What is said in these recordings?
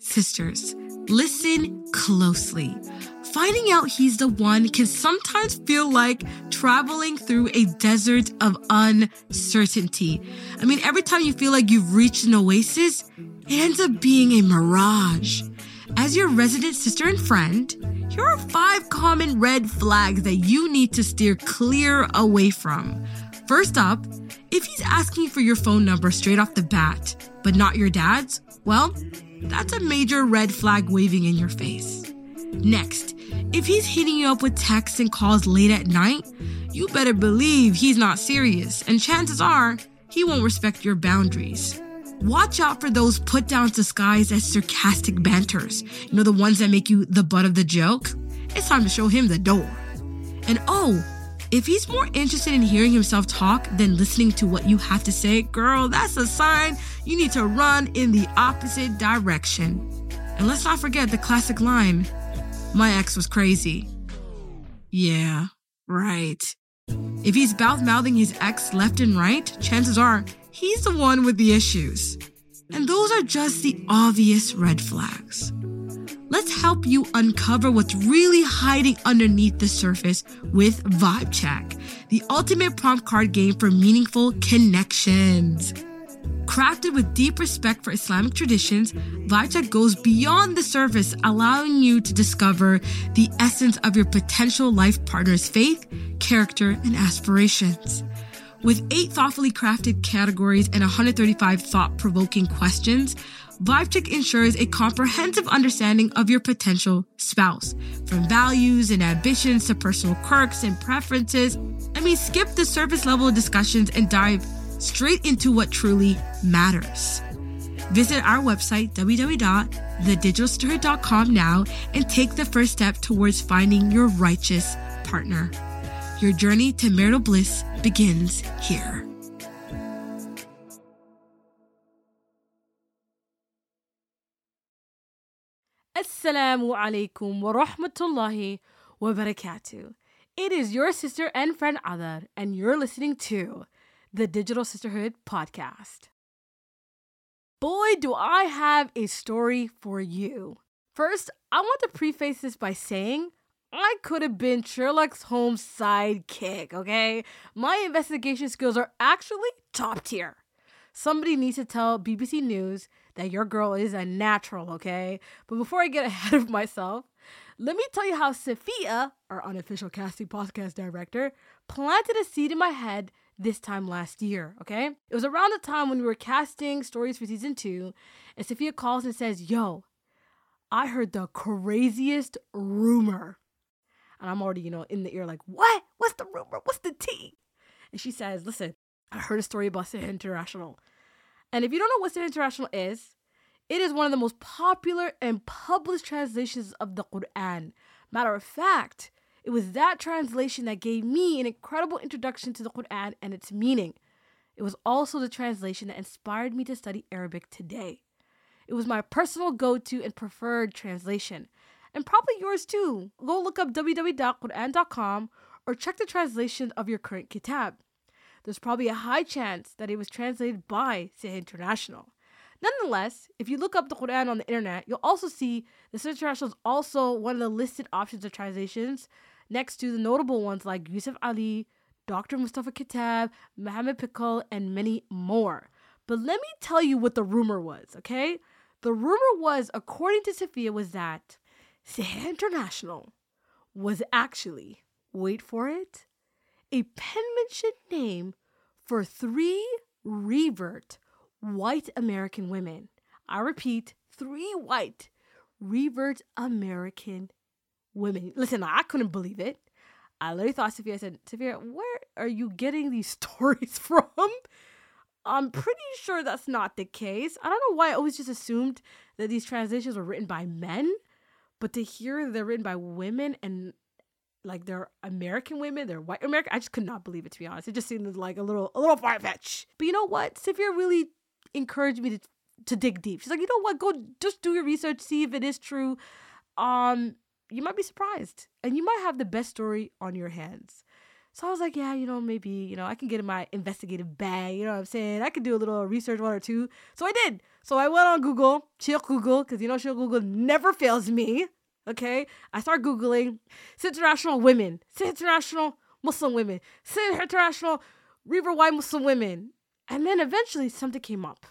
Sisters, listen closely. Finding out he's the one can sometimes feel like traveling through a desert of uncertainty. I mean, every time you feel like you've reached an oasis, it ends up being a mirage. As your resident sister and friend, here are five common red flags that you need to steer clear away from. First up, if he's asking for your phone number straight off the bat, but not your dad's, well, that's a major red flag waving in your face. Next, if he's hitting you up with texts and calls late at night, you better believe he's not serious, and chances are he won't respect your boundaries. Watch out for those put downs disguised as sarcastic banters. You know, the ones that make you the butt of the joke? It's time to show him the door. And oh, if he's more interested in hearing himself talk than listening to what you have to say, girl, that's a sign you need to run in the opposite direction. And let's not forget the classic line My ex was crazy. Yeah, right. If he's mouth mouthing his ex left and right, chances are he's the one with the issues. And those are just the obvious red flags. Let's help you uncover what's really hiding underneath the surface with Vibe Check, the ultimate prompt card game for meaningful connections. Crafted with deep respect for Islamic traditions, Check goes beyond the surface, allowing you to discover the essence of your potential life partner's faith, character, and aspirations. With eight thoughtfully crafted categories and 135 thought provoking questions, VibeCheck ensures a comprehensive understanding of your potential spouse, from values and ambitions to personal quirks and preferences. I mean, skip the surface level discussions and dive straight into what truly matters. Visit our website, www.thedigitalsisterhood.com now and take the first step towards finding your righteous partner. Your journey to marital bliss begins here. Assalamu alaikum wa rahmatullahi wa barakatuh. It is your sister and friend Cadar, and you're listening to the Digital Sisterhood podcast. Boy, do I have a story for you. First, I want to preface this by saying I could have been Sherlock Holmes' sidekick, okay? My investigation skills are actually top tier. Somebody needs to tell BBC News that your girl is a natural, okay? But before I get ahead of myself, let me tell you how Sophia, our unofficial casting podcast director, planted a seed in my head this time last year, okay? It was around the time when we were casting stories for season two, and Sophia calls and says, Yo, I heard the craziest rumor. And I'm already, you know, in the ear, like, What? What's the rumor? What's the tea? And she says, Listen, I heard a story about International. And if you don't know what Sahih International is, it is one of the most popular and published translations of the Quran. Matter of fact, it was that translation that gave me an incredible introduction to the Quran and its meaning. It was also the translation that inspired me to study Arabic today. It was my personal go to and preferred translation, and probably yours too. Go look up www.quran.com or check the translation of your current kitab there's probably a high chance that it was translated by Sahih International. Nonetheless, if you look up the Quran on the internet, you'll also see that Sahih International is also one of the listed options of translations next to the notable ones like Yusuf Ali, Dr. Mustafa Khattab, Muhammad Pickthall, and many more. But let me tell you what the rumor was, okay? The rumor was, according to Sophia, was that Sahih International was actually, wait for it, a penmanship name for three revert white American women. I repeat, three white revert American women. Listen, I couldn't believe it. I literally thought Sophia said, Sophia, where are you getting these stories from? I'm pretty sure that's not the case. I don't know why I always just assumed that these translations were written by men, but to hear they're written by women and like they're American women, they're white American. I just could not believe it to be honest. It just seemed like a little a little far fetched. But you know what? Sophia really encouraged me to to dig deep. She's like, you know what? Go just do your research, see if it is true. Um, you might be surprised, and you might have the best story on your hands. So I was like, yeah, you know, maybe, you know, I can get in my investigative bag. You know what I'm saying? I could do a little research, one or two. So I did. So I went on Google, chill Google, because you know, chill Google never fails me. Okay. I start Googling international women, international Muslim women, international River White Muslim women. And then eventually something came up.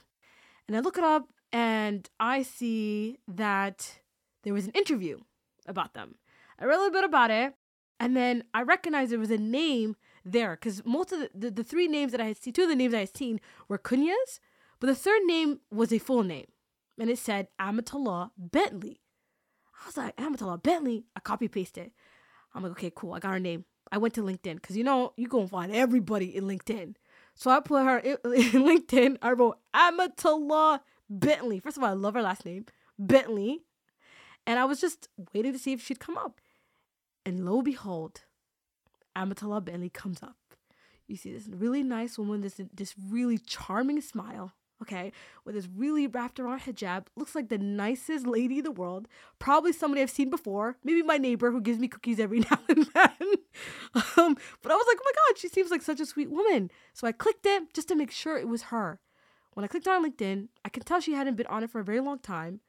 And I look it up and I see that there was an interview about them. I read a little bit about it and then I recognized there was a name there because most of the, the, the, three names that I had seen, two of the names I had seen were kunyas, but the third name was a full name. And it said Amatullah Bentley. I was like, Amatullah Bentley. I copy pasted. I'm like, okay, cool. I got her name. I went to LinkedIn because you know, you going to find everybody in LinkedIn. So I put her in, in LinkedIn. I wrote Amatullah Bentley. First of all, I love her last name, Bentley. And I was just waiting to see if she'd come up. And lo and behold, Amatullah Bentley comes up. You see this really nice woman, this this really charming smile, okay, with this really wrapped around hijab, looks like the nicest lady in the world. Probably somebody I've seen before. Maybe my neighbor who gives me cookies every now and then. um, but I was like, oh my god, she seems like such a sweet woman. So I clicked it just to make sure it was her. When I clicked on LinkedIn, I can tell she hadn't been on it for a very long time.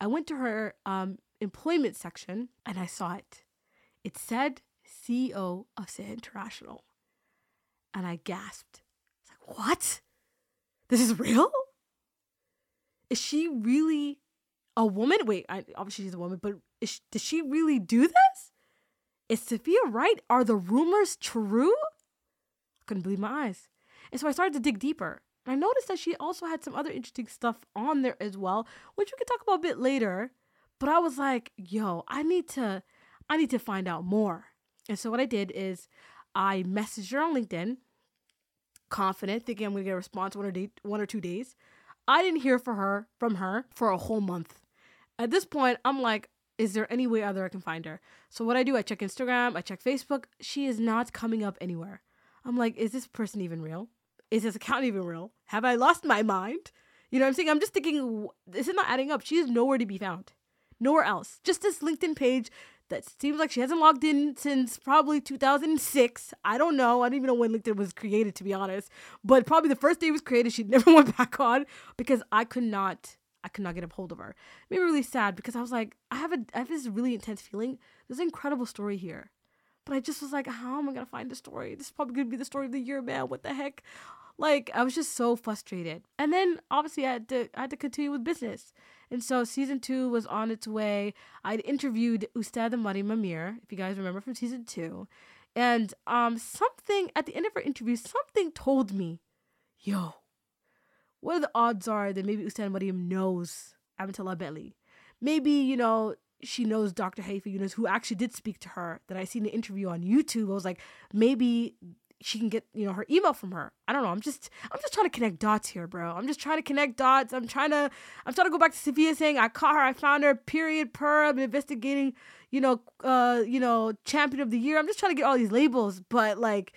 I went to her um, employment section and I saw it. It said CEO of Sahih International. And I gasped. I was like, what? This is real? Is she really a woman? Wait, I, obviously she's a woman, but is, does she really do this? Is Sophia right? Are the rumors true? I couldn't believe my eyes. And so I started to dig deeper. And I noticed that she also had some other interesting stuff on there as well, which we could talk about a bit later. But I was like, yo, I need to I need to find out more. And so what I did is I messaged her on LinkedIn, confident, thinking I'm gonna get a response one or day, one or two days. I didn't hear from her from her for a whole month. At this point, I'm like, is there any way other I can find her? So what I do, I check Instagram, I check Facebook. She is not coming up anywhere. I'm like, is this person even real? Is this account even real? Have I lost my mind? You know what I'm saying? I'm just thinking, this is not adding up. She is nowhere to be found. Nowhere else. Just this LinkedIn page that seems like she hasn't logged in since probably 2006. I don't know. I don't even know when LinkedIn was created, to be honest. But probably the first day it was created, she never went back on because I could not. I could not get a hold of her. It made me really sad because I was like, I have a, I have this really intense feeling. There's an incredible story here, but I just was like, how am I gonna find the story? This is probably gonna be the story of the year, man. What the heck? Like I was just so frustrated. And then obviously I had to I had to continue with business. And so season two was on its way. I'd interviewed Ustada Mariam Amir, if you guys remember from season two. And um something at the end of her interview, something told me, yo, what are the odds are that maybe Ustada Mariam knows Amatullah Bentley? Maybe, you know, she knows Dr. Haifa Yunus, who actually did speak to her, that I seen the interview on YouTube. I was like, maybe she can get you know her email from her. I don't know. I'm just i'm just trying to connect dots here bro. I'm just trying to connect dots. I'm trying to i'm trying to go back to sophia saying i caught her. I found her. Period. Per i'm investigating you know uh you know champion of the year. I'm just trying to get all these labels. But like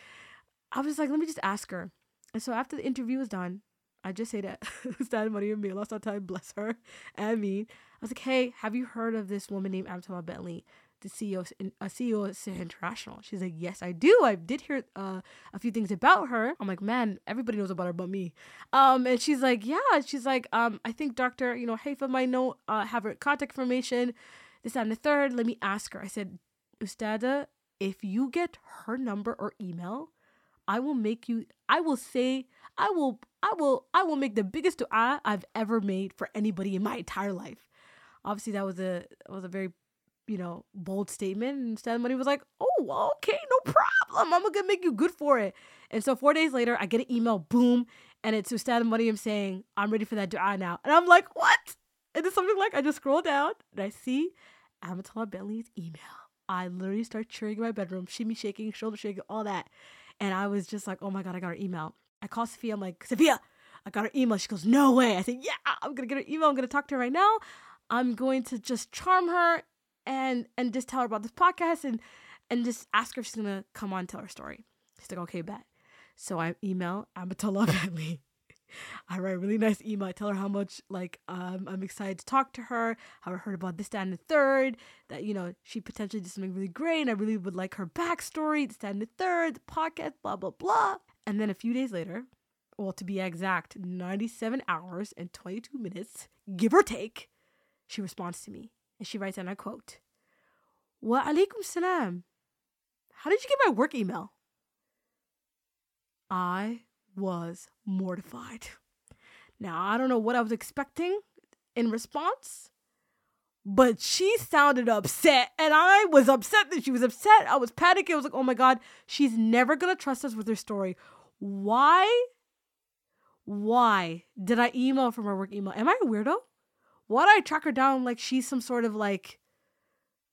i was like let me just ask her. And so after the interview was done i just say that Stan lost our time bless her and me. I was like hey have you heard of this woman named Amatullah Bentley CEO, a CEO of Sahih International. She's like, yes, I do. I did hear uh, a few things about her. I'm like, man, everybody knows about her but me. Um, and she's like, yeah. She's like, um, I think Dr. You know, Haifa might know, uh, have her contact information. This and the third. Let me ask her. I said, Ustada, if you get her number or email, I will make you. I will say. I will. I will. I will make the biggest dua I've ever made for anybody in my entire life. Obviously, that was a was a very you know, bold statement. And Stan Money was like, oh, okay, no problem. I'm gonna make you good for it. And so four days later, I get an email, boom, and it's Stan Money. I'm saying, I'm ready for that dua now. And I'm like, what? And it's something like I just scroll down and I see Amatullah Bentley's email. I literally start cheering in my bedroom, shimmy shaking, shoulder shaking, all that. And I was just like, oh my God, I got her email. I call Sophia, I'm like, Sophia, I got her email. She goes, no way. I said, yeah, I'm gonna get her email. I'm gonna talk to her right now. I'm going to just charm her and and just tell her about this podcast and and just ask her if she's gonna come on tell her story. She's like, okay, bet. So I email Amatullah Bentley I write a really nice email. I tell her how much like um, I'm excited to talk to her, how I heard about this, that, and the third, that you know she potentially did something really great, and I really would like her backstory, this, that, and the third, the podcast, blah blah blah. And then a few days later, well, to be exact, 97 hours and 22 minutes, give or take, she responds to me, and she writes, and I quote, "Wa alaikum salam. How did you get my work email?" I was mortified. Now, I don't know what I was expecting in response, but she sounded upset, and I was upset that she was upset. I was panicking. I was like, oh my God, she's never gonna trust us with her story. Why? Why did I email from her work email? Am I a weirdo? Why did I track her down like she's some sort of like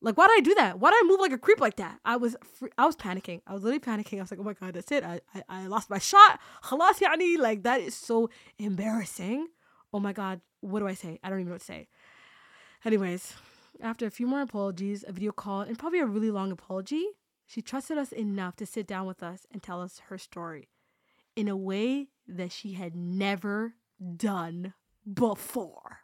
like, why did I do that? Why did I move like a creep like that? I was, I was panicking. I was literally panicking. I was like, oh my god, that's it. I, I, I lost my shot. Khalas yani. Like that is so embarrassing. Oh my god, what do I say? I don't even know what to say. Anyways, after a few more apologies, a video call, and probably a really long apology, she trusted us enough to sit down with us and tell us her story in a way that she had never done before.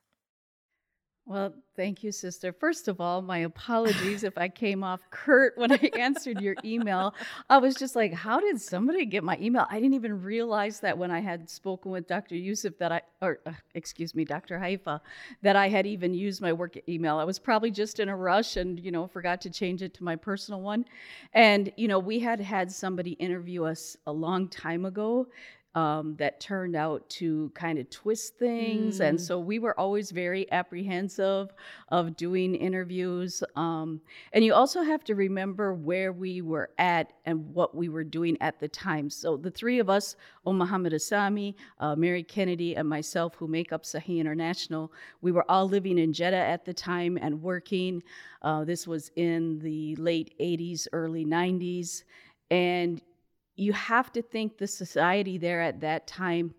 Well, thank you, sister. First of all, my apologies if I came off curt when I answered your email. I was just like, how did somebody get my email? I didn't even realize that when I had spoken with Dr. Yusuf that I, or uh, excuse me, Dr. Haifa, that I had even used my work email. I was probably just in a rush and, you know, forgot to change it to my personal one. And, you know, we had had somebody interview us a long time ago um, that turned out to kind of twist things. Mm. And so we were always very apprehensive of doing interviews. Um, and you also have to remember where we were at and what we were doing at the time. So the three of us, O Muhammad Asami, uh, Mary Kennedy, and myself, who make up Sahih International, we were all living in Jeddah at the time and working. Uh, this was in the late 80s, early 90s. And you have to think the society there at that time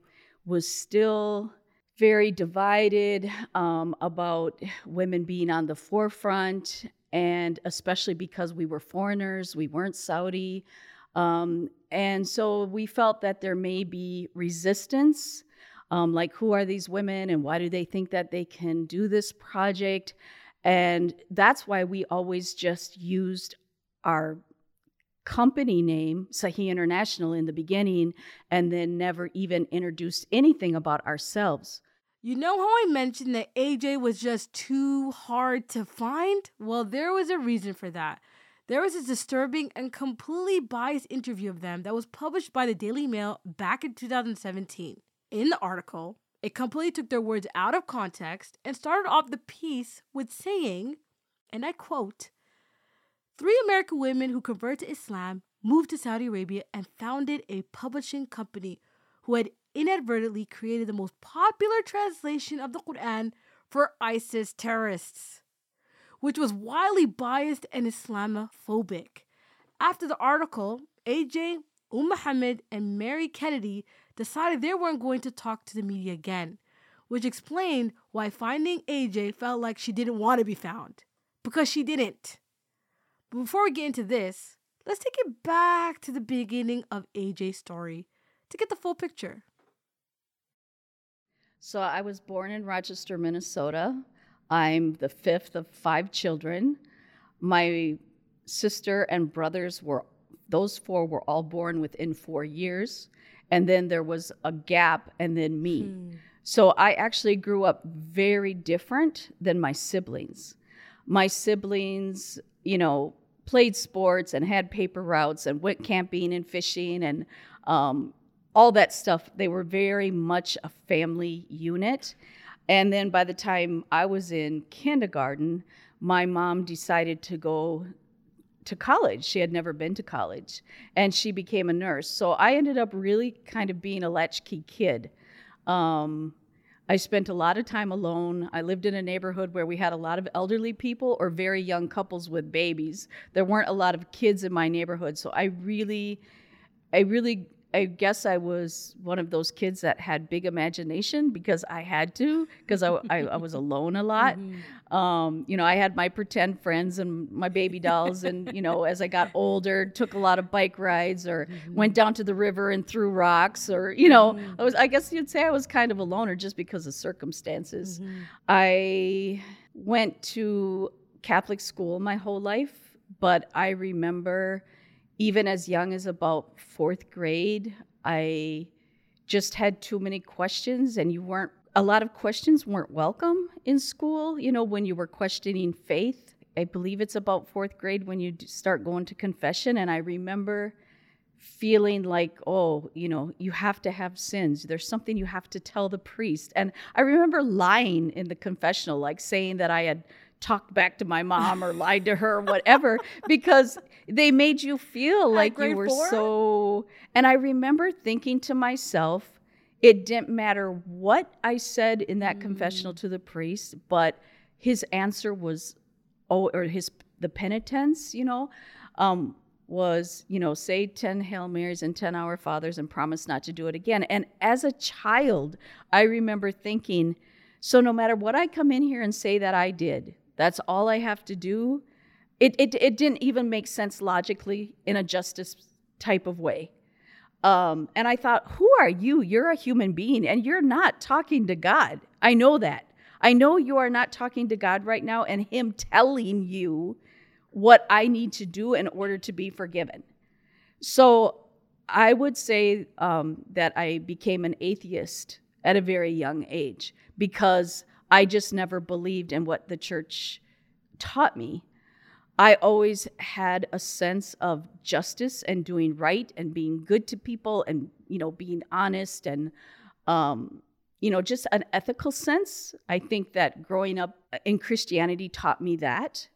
was still very divided um, about women being on the forefront, and especially because we were foreigners, we weren't Saudi. Um, and so we felt that there may be resistance. Um, like, who are these women and why do they think that they can do this project? And that's why we always just used our company name, Sahih International, in the beginning, and then never even introduced anything about ourselves. You know how I mentioned that AJ was just too hard to find? Well, there was a reason for that. There was a disturbing and completely biased interview of them that was published by the Daily Mail back in 2017. In the article, it completely took their words out of context and started off the piece with saying, and I quote, Three American women who converted to Islam moved to Saudi Arabia and founded a publishing company who had inadvertently created the most popular translation of the Quran for ISIS terrorists, which was wildly biased and Islamophobic. After the article, AJ, Um Muhammad, and Mary Kennedy decided they weren't going to talk to the media again, which explained why finding AJ felt like she didn't want to be found. Because she didn't. But before we get into this, let's take it back to the beginning of AJ's story to get the full picture. So I was born in Rochester, Minnesota. I'm the fifth of five children. My sister and brothers were, those four were all born within four years. And then there was a gap, and then me. Hmm. So I actually grew up very different than my siblings. My siblings, you know, played sports and had paper routes and went camping and fishing and um, all that stuff. They were very much a family unit. And then by the time I was in kindergarten, my mom decided to go to college. She had never been to college, and she became a nurse. So I ended up really kind of being a latchkey kid. Um, I spent a lot of time alone. I lived in a neighborhood where we had a lot of elderly people or very young couples with babies. There weren't a lot of kids in my neighborhood, so I really I really I guess I was one of those kids that had big imagination because I had to, because I, I, I, was alone a lot. Mm-hmm. Um, you know, I had my pretend friends and my baby dolls. And, you know, as I got older, took a lot of bike rides or mm-hmm. went down to the river and threw rocks or, you know, mm-hmm. I was, I guess you'd say I was kind of a loner just because of circumstances. Mm-hmm. I went to Catholic school my whole life, but I remember even as young as about fourth grade, I just had too many questions, and you weren't, a lot of questions weren't welcome in school, you know, when you were questioning faith. I believe it's about fourth grade when you start going to confession. And I remember feeling like, oh, you know, you have to have sins. There's something you have to tell the priest. And I remember lying in the confessional, like saying that I had talked back to my mom or lied to her or whatever because they made you feel like you were four? so and i remember thinking to myself it didn't matter what i said in that mm. confessional to the priest but his answer was oh or his the penitence you know um, was you know say 10 hail marys and 10 our fathers and promise not to do it again and as a child i remember thinking so no matter what i come in here and say that i did that's all I have to do. It, it, it didn't even make sense logically in a justice type of way. Um, and I thought, who are you? You're a human being and you're not talking to God. I know that. I know you are not talking to God right now and Him telling you what I need to do in order to be forgiven. So I would say um, that I became an atheist at a very young age because I just never believed in what the church taught me. I always had a sense of justice and doing right and being good to people and you know being honest and um, you know just an ethical sense. I think that growing up in Christianity taught me that.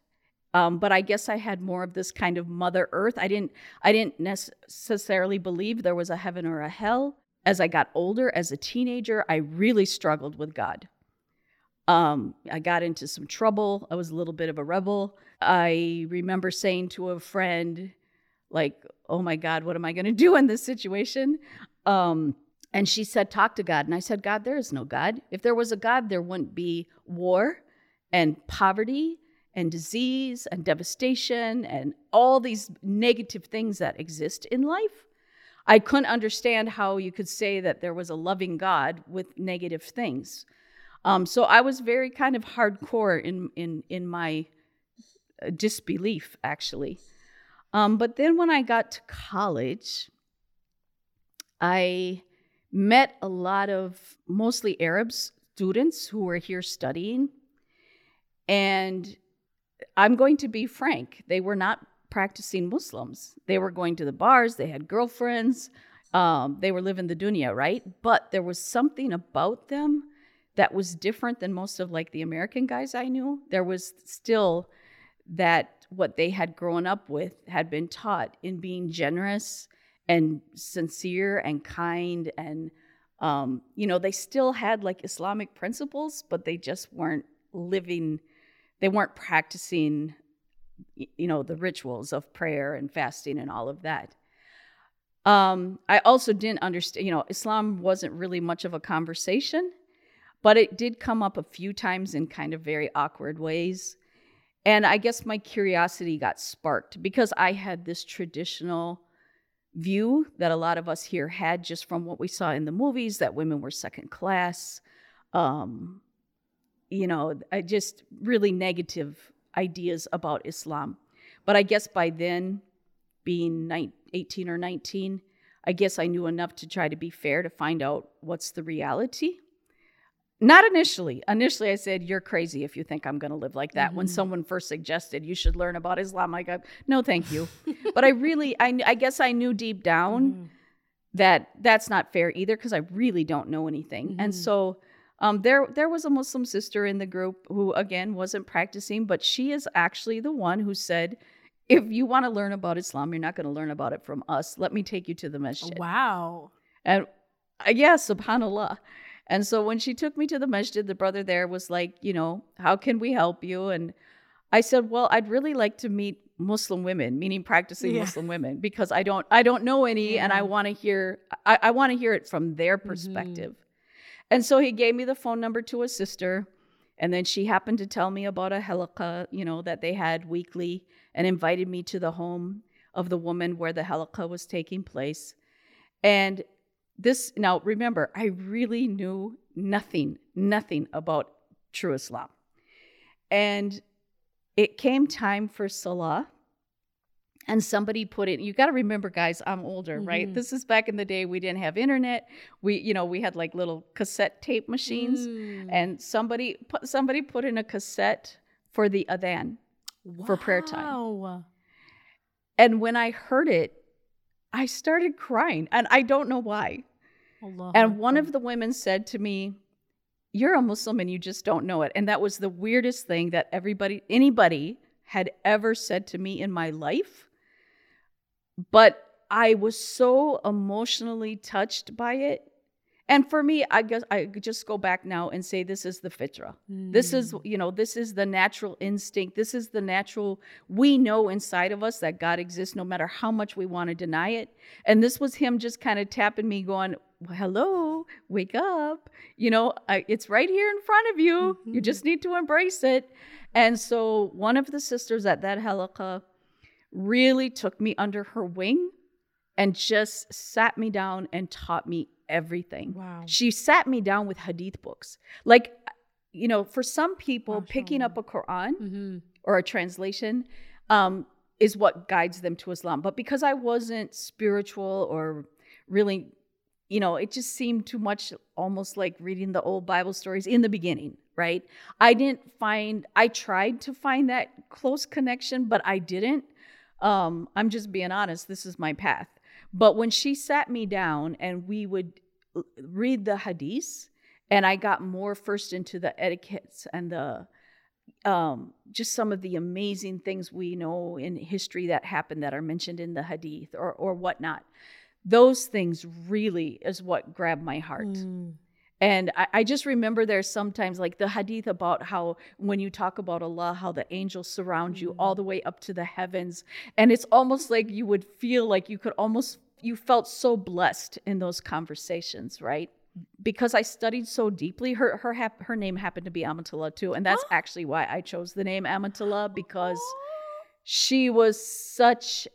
Um, but I guess I had more of this kind of Mother Earth. I didn't I didn't necessarily believe there was a heaven or a hell. As I got older, as a teenager, I really struggled with God. Um, I got into some trouble. I was a little bit of a rebel. I remember saying to a friend, like, oh my God, what am I going to do in this situation? Um, and she said, talk to God. And I said, God, there is no God. If there was a God, there wouldn't be war and poverty and disease and devastation and all these negative things that exist in life. I couldn't understand how you could say that there was a loving God with negative things. Um, so I was very kind of hardcore in in in my uh, disbelief, actually. Um, but then when I got to college, I met a lot of mostly Arab students who were here studying, and I'm going to be frank, they were not practicing Muslims. They were going to the bars, they had girlfriends, um, they were living the dunya, right? But there was something about them that was different than most of like the American guys I knew. There was still that what they had grown up with had been taught in being generous and sincere and kind and um, you know they still had like islamic principles but they just weren't living they weren't practicing you know the rituals of prayer and fasting and all of that um, i also didn't understand you know islam wasn't really much of a conversation but it did come up a few times in kind of very awkward ways. And I guess my curiosity got sparked because I had this traditional view that a lot of us here had just from what we saw in the movies that women were second class. Um, you know, just really negative ideas about Islam. But I guess by then, being 18 or 19, I guess I knew enough to try to be fair to find out what's the reality. Not initially. Initially, I said, You're crazy if you think I'm going to live like that. Mm-hmm. When someone first suggested you should learn about Islam, I go, No, thank you. but I really, I, I guess I knew deep down mm-hmm. that that's not fair either because I really don't know anything. Mm-hmm. And so um, there, there was a Muslim sister in the group who, again, wasn't practicing, but she is actually the one who said, If you want to learn about Islam, you're not going to learn about it from us. Let me take you to the masjid. Wow. And uh, yeah, subhanAllah. And so when she took me to the masjid, the brother there was like, you know, how can we help you? And I said, well, I'd really like to meet Muslim women, meaning practicing Yeah. Muslim women, because I don't I don't know any, and I want to hear I, I want to hear it from their Mm-hmm. perspective. And so he gave me the phone number to a sister, and then she happened to tell me about a halaqa, you know, that they had weekly, and invited me to the home of the woman where the halaqa was taking place. And this now remember, I really knew nothing, nothing about true Islam. And it came time for Salah. And somebody put it, you got to remember, guys, I'm older, right? Mhm. This is back in the day we didn't have internet. We, you know, we had like little cassette tape machines. Mm. And somebody put somebody put in a cassette for the adhan. for prayer time. Wow. And when I heard it, I started crying. And I don't know why. Allah And one of the women said to me, You're a Muslim and you just don't know it. And that was the weirdest thing that everybody, anybody had ever said to me in my life. But I was so emotionally touched by it. And for me, I guess I could just go back now and say this is the fitra. This is, Mm. you know, this is the natural instinct. This is the natural, we know inside of us that God exists no matter how much we want to deny it. And this was him just kind of tapping me, going, "Well, hello, wake up. You know, I, it's right here in front of you. You Mhm. just need to embrace it. And so one of the sisters at that halaqa really took me under her wing and just sat me down and taught me everything. Wow. She sat me down with hadith books. Like, you know, for some people, picking up a Quran Mm-hmm. or a translation um, is what guides them to Islam. But because I wasn't spiritual or really, you know, it just seemed too much almost like reading the old Bible stories in the beginning, right? I didn't find, I tried to find that close connection, but I didn't. Um, I'm just being honest, this is my path. But when she sat me down and we would read the hadiths, and I got more first into the etiquettes and the um, just some of the amazing things we know in history that happened that are mentioned in the hadith or or whatnot. Those things really is what grabbed my heart. Mm. And I, I just remember there's sometimes like the hadith about how when you talk about Allah, how the angels surround you all the way up to the heavens. And it's almost like you would feel like you could almost, you felt so blessed in those conversations, right? Because I studied so deeply, her her hap- her name happened to be Amatullah too, and that's actually why I chose the name Amatullah because she was such,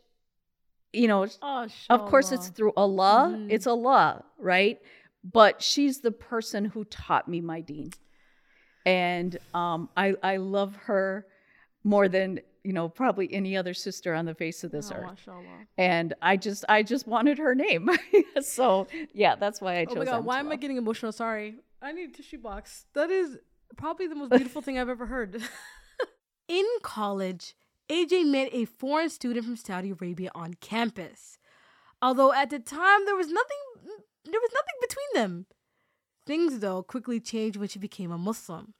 you know, Oh, of course, it's through Allah. Mhm. It's Allah, right? But she's the person who taught me my deen. and um, I I love her more than you know probably any other sister on the face of this Oh, earth. mashallah. And I just I just wanted her name, so yeah, that's why I chose. Oh my god, why am I getting emotional? Sorry. I need a tissue box. That is probably the most beautiful thing I've ever heard. In college, AJ met a foreign student from Saudi Arabia on campus. Although at the time there was nothing there was nothing between them. Things though quickly changed when she became a Muslim.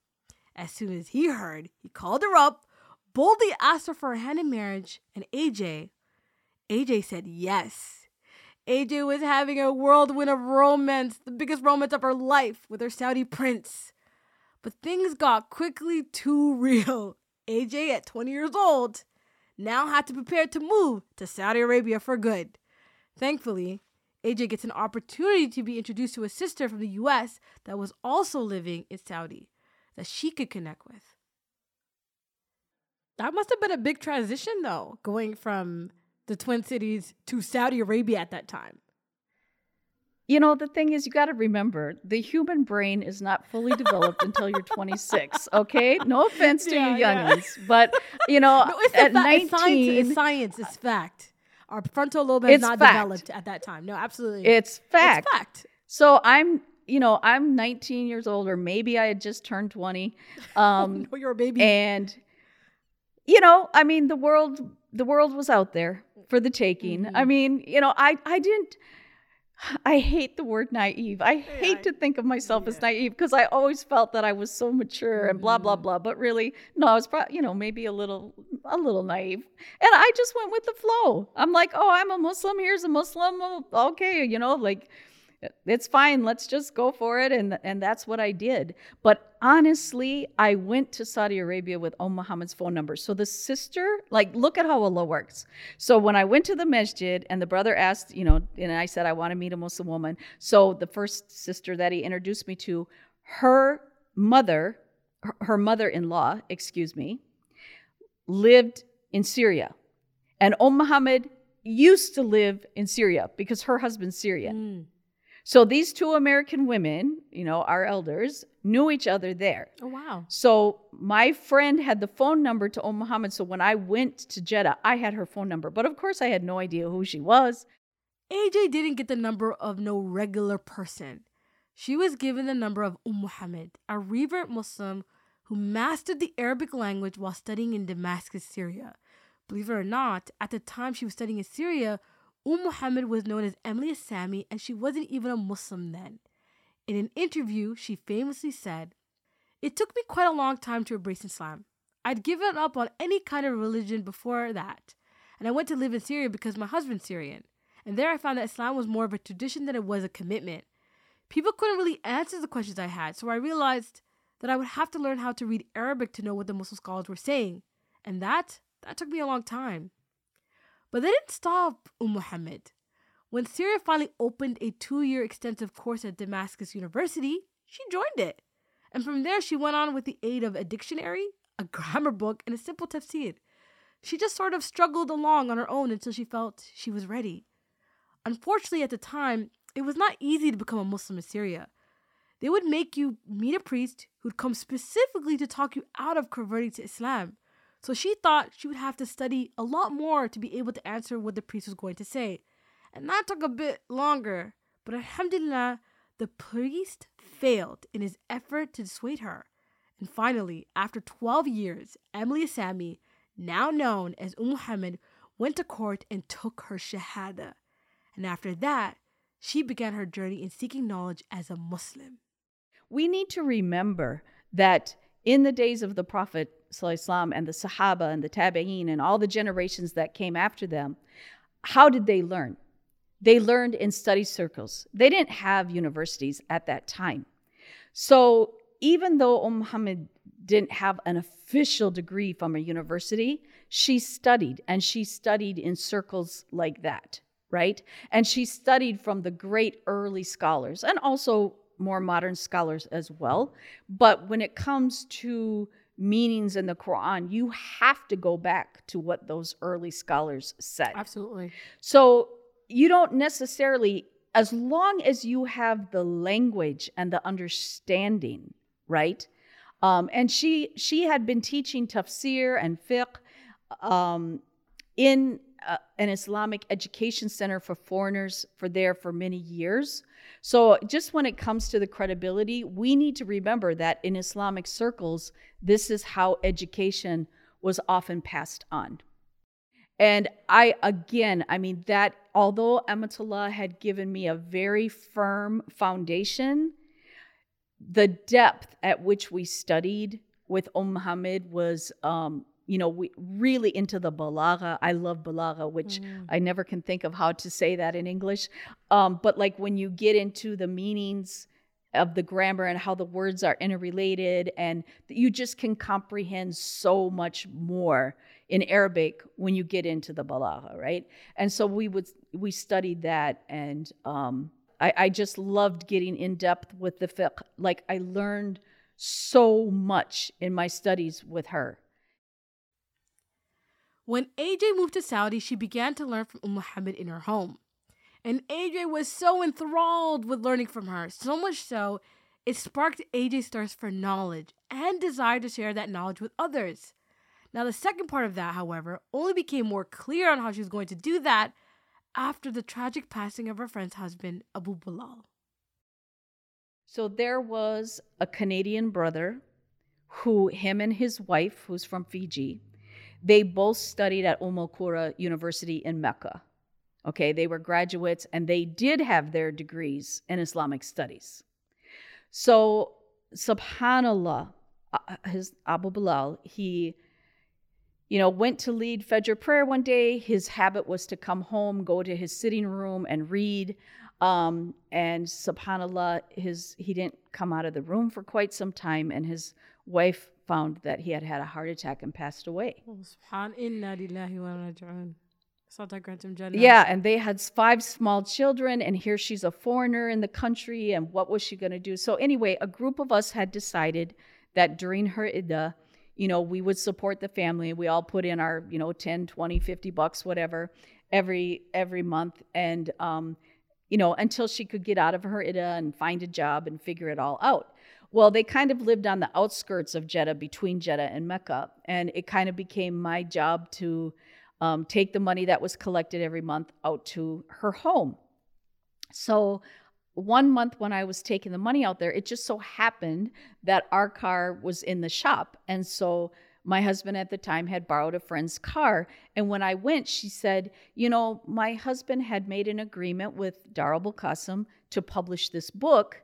As soon as he heard, he called her up, boldly asked her for a hand in marriage, and AJ AJ said yes. AJ was having a whirlwind of romance, the biggest romance of her life with her Saudi prince. But things got quickly too real. AJ, at 20 years old, now had to prepare to move to Saudi Arabia for good. Thankfully, AJ gets an opportunity to be introduced to a sister from the US that was also living in Saudi that she could connect with. That must have been a big transition, though, going from the Twin Cities to Saudi Arabia at that time. You know, the thing is, you got to remember the human brain is not fully developed until you're 26. Okay, no offense to Yeah, you yeah. youngins, but you know, No, it's, at fa- 19, it's science. It's science. It's fact. Our frontal lobe has It's not fact. developed at that time. No, absolutely. it's fact. It's fact. So I'm, you know, I'm 19 years old, or maybe I had just turned 20. Um, no, you're a baby. and you know, I mean, the world, the world was out there for the taking. I Mhm. mean, you know, I, I didn't. I hate the word naive. I hate I- to think of myself as naive because I always felt that I was so mature and blah blah Mhm. blah. But really, no, I was probably, you know, maybe a little, a little naive. And I just went with the flow. I'm like, oh, I'm a Muslim. Here's a Muslim. Oh, Okay, you know, like it's fine. Let's just go for it. And, and that's what I did. But honestly, I went to Saudi Arabia with Umm Muhammad's phone number. So the sister, like, look at how Allah works. So when I went to the masjid and the brother asked, you know, and I said, I want to meet a Muslim woman. So the first sister that he introduced me to, her mother, her mother in law, excuse me, lived in Syria. And Umm Muhammad used to live in Syria because her husband's Syrian. Mm. So these two American women, you know, our elders, knew each other there. Oh, wow. So my friend had the phone number to Umm Muhammad. So when I went to Jeddah, I had her phone number. But of course, I had no idea who she was. AJ didn't get the number of no regular person. She was given the number of Umm Muhammad, a revert Muslim who mastered the Arabic language while studying in Damascus, Syria. Believe it or not, at the time she was studying in Syria, Umm Muhammad was known as Emily Sami and she wasn't even a Muslim then. In an interview, she famously said, It took me quite a long time to embrace Islam. I'd given up on any kind of religion before that, and I went to live in Syria because my husband's Syrian. And there I found that Islam was more of a tradition than it was a commitment. People couldn't really answer the questions I had, so I realized that I would have to learn how to read Arabic to know what the Muslim scholars were saying. And that that took me a long time. But they didn't stop Umm Muhammad. When Syria finally opened a two year extensive course at Damascus University, she joined it. And from there, she went on with the aid of a dictionary, a grammar book, and a simple tafsir. She just sort of struggled along on her own until she felt she was ready. Unfortunately, at the time, it was not easy to become a Muslim in Syria. They would make you meet a priest who'd come specifically to talk you out of converting to Islam. So she thought she would have to study a lot more to be able to answer what the priest was going to say. And that took a bit longer. But Alhamdulillah, the priest failed in his effort to dissuade her. And finally, after 12 years, Emily Sami, now known as Umm Muhammad, went to court and took her Shahada. And after that, she began her journey in seeking knowledge as a Muslim. We need to remember that in the days of the Prophet Islam and the Sahaba and the Tabi'een and all the generations that came after them, how did they learn? They learned in study circles. They didn't have universities at that time. So even though Umm Muhammad didn't have an official degree from a university, she studied and she studied in circles like that, right? And she studied from the great early scholars and also more modern scholars as well. But when it comes to meanings in the Quran, you have to go back to what those early scholars said. Absolutely. So you don't necessarily, as long as you have the language and the understanding, right? Um, and she she had been teaching tafsir and fiqh um, in uh, an Islamic education center for foreigners for there for many years. So, just when it comes to the credibility, we need to remember that in Islamic circles, this is how education was often passed on. And I, again, I mean, that although Amatullah had given me a very firm foundation, the depth at which we studied with Umm Muhammad was um, you know, we really into the balagha. I love balagha, which mm. I never can think of how to say that in English. Um, but like when you get into the meanings of the grammar and how the words are interrelated, and you just can comprehend so much more in Arabic when you get into the balagha, right? And so we would we studied that, and um, I, I just loved getting in depth with the fiqh. Like I learned so much in my studies with her. When AJ moved to Saudi, she began to learn from Umm Muhammad in her home. And AJ was so enthralled with learning from her, so much so, it sparked AJ's thirst for knowledge and desire to share that knowledge with others. Now, the second part of that, however, only became more clear on how she was going to do that after the tragic passing of her friend's husband, Abu Bilal. So there was a Canadian brother who, him and his wife, who's from Fiji, they both studied at Qura University in Mecca. Okay, they were graduates and they did have their degrees in Islamic studies. So, subhanAllah, uh, his Abu Bilal, he you know, went to lead Fajr prayer one day. His habit was to come home, go to his sitting room, and read. Um, and subhanallah, his he didn't come out of the room for quite some time, and his wife found that he had had a heart attack and passed away. Oh, subhan inna lillahi wa inna raji'un. Sata grantum jannah. Yeah, and they had five small children, and here she's a foreigner in the country, and what was she going to do? So, anyway, a group of us had decided that during her iddah, you know, we would support the family. We all put in our, you know, 10, 20, 50 bucks, whatever, every every month. And um, you know, until she could get out of her iddah and find a job and figure it all out. Well, they kind of lived on the outskirts of Jeddah, between Jeddah and Mecca, and it kind of became my job to um, take the money that was collected every month out to her home. So, one month when I was taking the money out there, it just so happened that our car was in the shop. And so my husband at the time had borrowed a friend's car. And when I went, she said, You know, my husband had made an agreement with Dar Abul-Qasim to publish this book.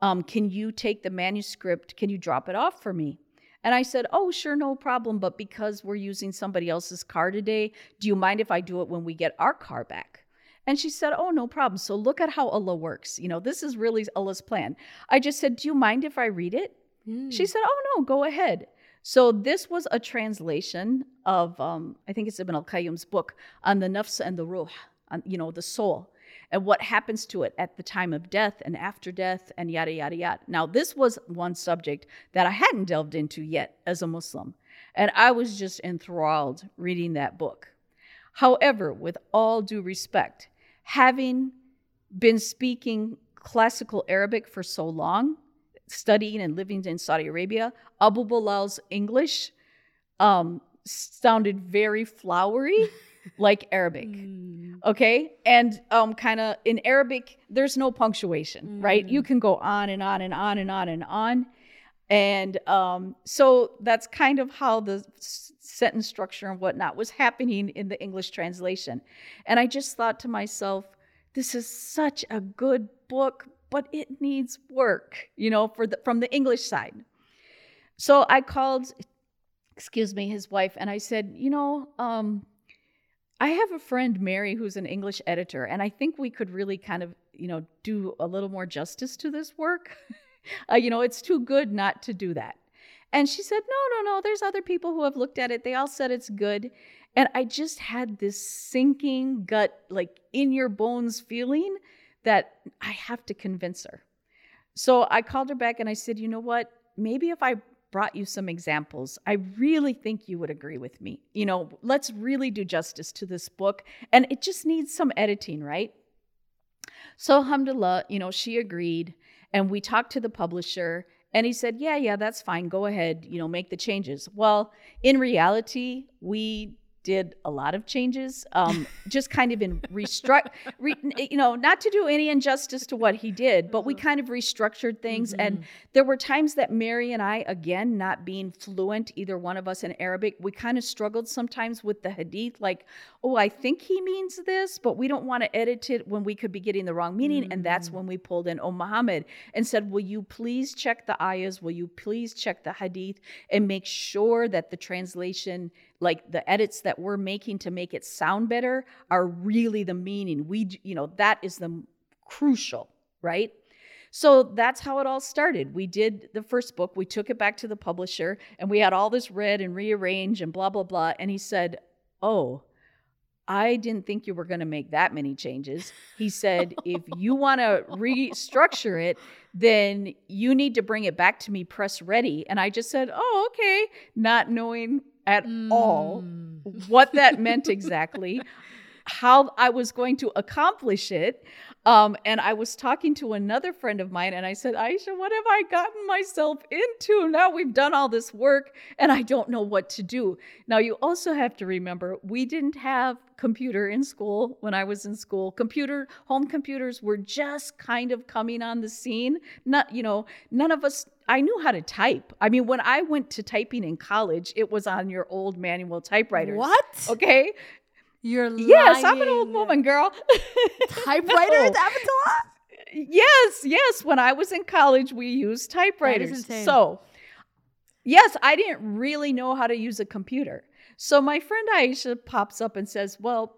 Um, can you take the manuscript? Can you drop it off for me? And I said, Oh, sure, no problem. But because we're using somebody else's car today, do you mind if I do it when we get our car back? And she said, Oh, no problem. So look at how Allah works. You know, this is really Allah's plan. I just said, Do you mind if I read it? Hmm. She said, Oh, no, go ahead. So this was a translation of, um, I think it's Ibn al Qayyim's book on the nafs and the ruh, on, you know, the soul, and what happens to it at the time of death and after death, and yada, yada, yada. Now, this was one subject that I hadn't delved into yet as a Muslim. And I was just enthralled reading that book. However, with all due respect, having been speaking classical Arabic for so long, studying and living in Saudi Arabia, Abu Bilal's English um, sounded very flowery, like Arabic. Hmm. Okay. And um, kind of in Arabic, there's no punctuation, right? Mm. You can go on and on and on and on and on. And um, so that's kind of how the s- sentence structure and whatnot was happening in the English translation. And I just thought to myself, this is such a good book, but it needs work, you know, for the, from the English side. So I called, excuse me, his wife, and I said, you know, um, I have a friend, Mary, who's an English editor, and I think we could really kind of, you know, do a little more justice to this work. uh, you know, it's too good not to do that. And she said, no, no, no, there's other people who have looked at it. They all said it's good. And I just had this sinking gut, like in your bones feeling that I have to convince her. So I called her back and I said, you know what? Maybe if I brought you some examples, I really think you would agree with me. You know, let's really do justice to this book. And it just needs some editing, right? So, alhamdulillah, you know, she agreed. And we talked to the publisher and he said, yeah, yeah, that's fine. Go ahead, you know, make the changes. Well, in reality, we did a lot of changes, um, just kind of in restruct, re, you know, not to do any injustice to what he did, but we uh-huh. kind of restructured things. And mm-hmm. there were times that Mary and I, again, not being fluent, either one of us in Arabic, we kind of struggled sometimes with the hadith, like, oh, I think he means this, but we don't want to edit it when we could be getting the wrong meaning. And that's mm. when we pulled in Oh Muhammad and said, Will you please check the ayahs? Will you please check the hadith and make sure that the translation, like the edits that we're making to make it sound better, are really the meaning? We, you know, that is the crucial, right? So that's how it all started. We did the first book, we took it back to the publisher, and we had all this read and rearrange and blah, blah, blah. And he said, Oh, I didn't think you were going to make that many changes. He said, if you want to restructure it, then you need to bring it back to me press ready. And I just said, oh, okay, not knowing at all Mm. what that meant exactly, how I was going to accomplish it. Um, and I was talking to another friend of mine, and I said, Aisha, what have I gotten myself into? Now we've done all this work, and I don't know what to do. Now, you also have to remember, we didn't have computer in school when I was in school. Computer, home computers were just kind of coming on the scene. Not, you know, none of us I knew how to type. I mean, when I went to typing in college, it was on your old manual typewriters. What? Okay. You're lying. Yes, I'm an old woman, girl. Typewriter No. at Avatala? Yes, yes. When I was in college, we used typewriters. So, yes, I didn't really know how to use a computer. So my friend Aisha pops up and says, "Well,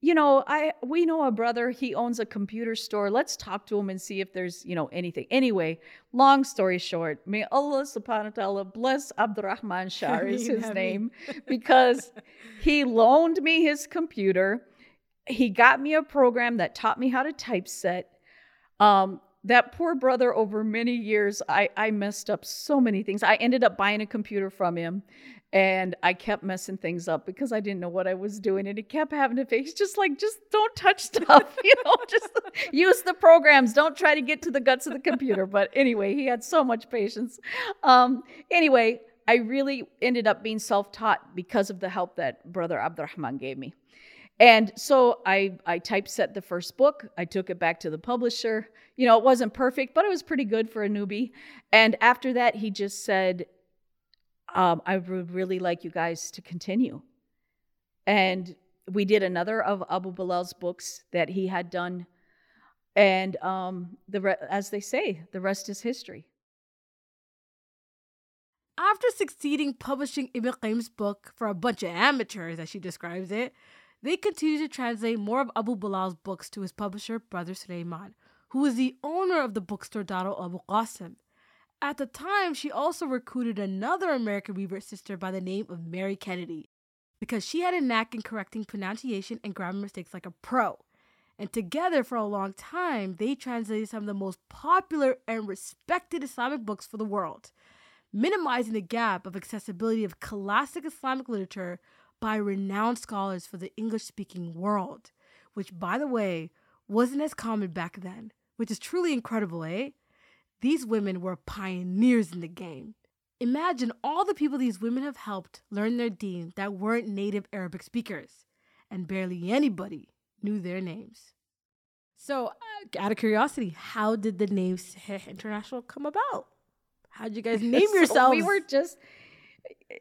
you know, I we know a brother, he owns a computer store. Let's talk to him and see if there's, you know, anything. Anyway, long story short, may Allah subhanahu wa ta'ala bless Abdurrahman Shah is his name because he loaned me his computer. He got me a program that taught me how to typeset. Um, that poor brother over many years, I, I messed up so many things. I ended up buying a computer from him and I kept messing things up because I didn't know what I was doing. And he kept having to fix, just like, just don't touch stuff, you know, just use the programs. Don't try to get to the guts of the computer. But anyway, he had so much patience. Um, anyway, I really ended up being self taught because of the help that Brother Abdurrahman gave me. And so I, I typeset the first book. I took it back to the publisher. You know, it wasn't perfect, but it was pretty good for a newbie. And after that, he just said, um, I would really like you guys to continue. And we did another of Abu Bilal's books that he had done. And um, the re- as they say, the rest is history. After succeeding publishing Ibn Qayyim's book for a bunch of amateurs, as she describes it, they continued to translate more of Abu Bilal's books to his publisher, Brother Sulaiman, who was the owner of the bookstore Darul Abu Qasim. At the time, she also recruited another American revert sister by the name of Mary Kennedy because she had a knack in correcting pronunciation and grammar mistakes like a pro. And together, for a long time, they translated some of the most popular and respected Islamic books for the world, minimizing the gap of accessibility of classic Islamic literature by renowned scholars for the English speaking world, which, by the way, wasn't as common back then, which is truly incredible, eh? These women were pioneers in the game. Imagine all the people these women have helped learn their deen that weren't native Arabic speakers, and barely anybody knew their names. So, uh, out of curiosity, how did the name Sahih International come about? How did you guys name So yourselves? we were just,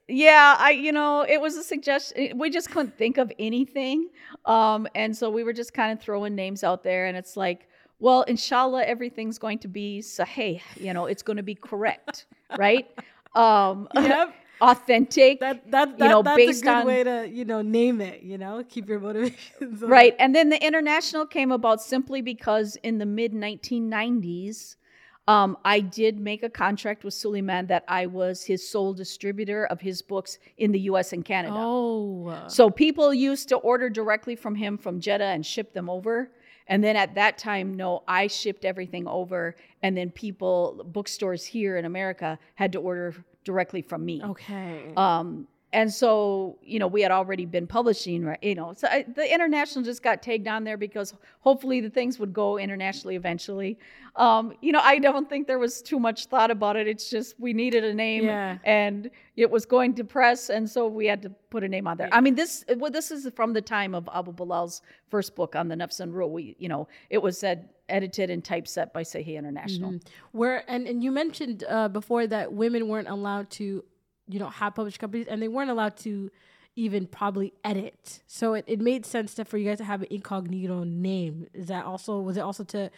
yeah, I, you know, it was a suggestion. We just couldn't think of anything. Um, and so we were just kind of throwing names out there. And it's like, well, inshallah, everything's going to be sahih. You know, it's going to be correct, right? Um, Yep. authentic. that that, that you know, that's based a good on- way to you know name it. You know, keep your motivations on Right. And then the international came about simply because in the mid 1990s, um, I did make a contract with Suleiman that I was his sole distributor of his books in the US and Canada. Oh, So people used to order directly from him from Jeddah and ship them over. And then at that time, no, I shipped everything over. And then people, bookstores here in America, had to order directly from me. okay. Um, and so, you know, we had already been publishing, right? You know, so I, the international just got tagged on there because hopefully the things would go internationally eventually. Um, you know, I don't think there was too much thought about it. It's just we needed a name, Yeah. and it was going to press, and so we had to put a name on there. I mean, this well, this is from the time of Abu Bilal's first book on the Nafs and Ruh. We, you know, it was said edited and typeset by Sahih International. Mhm. Where and and you mentioned uh, before that women weren't allowed to, you know, have published companies, and they weren't allowed to even probably edit. So it, it made sense that for you guys to have an incognito name. Is that also was it also to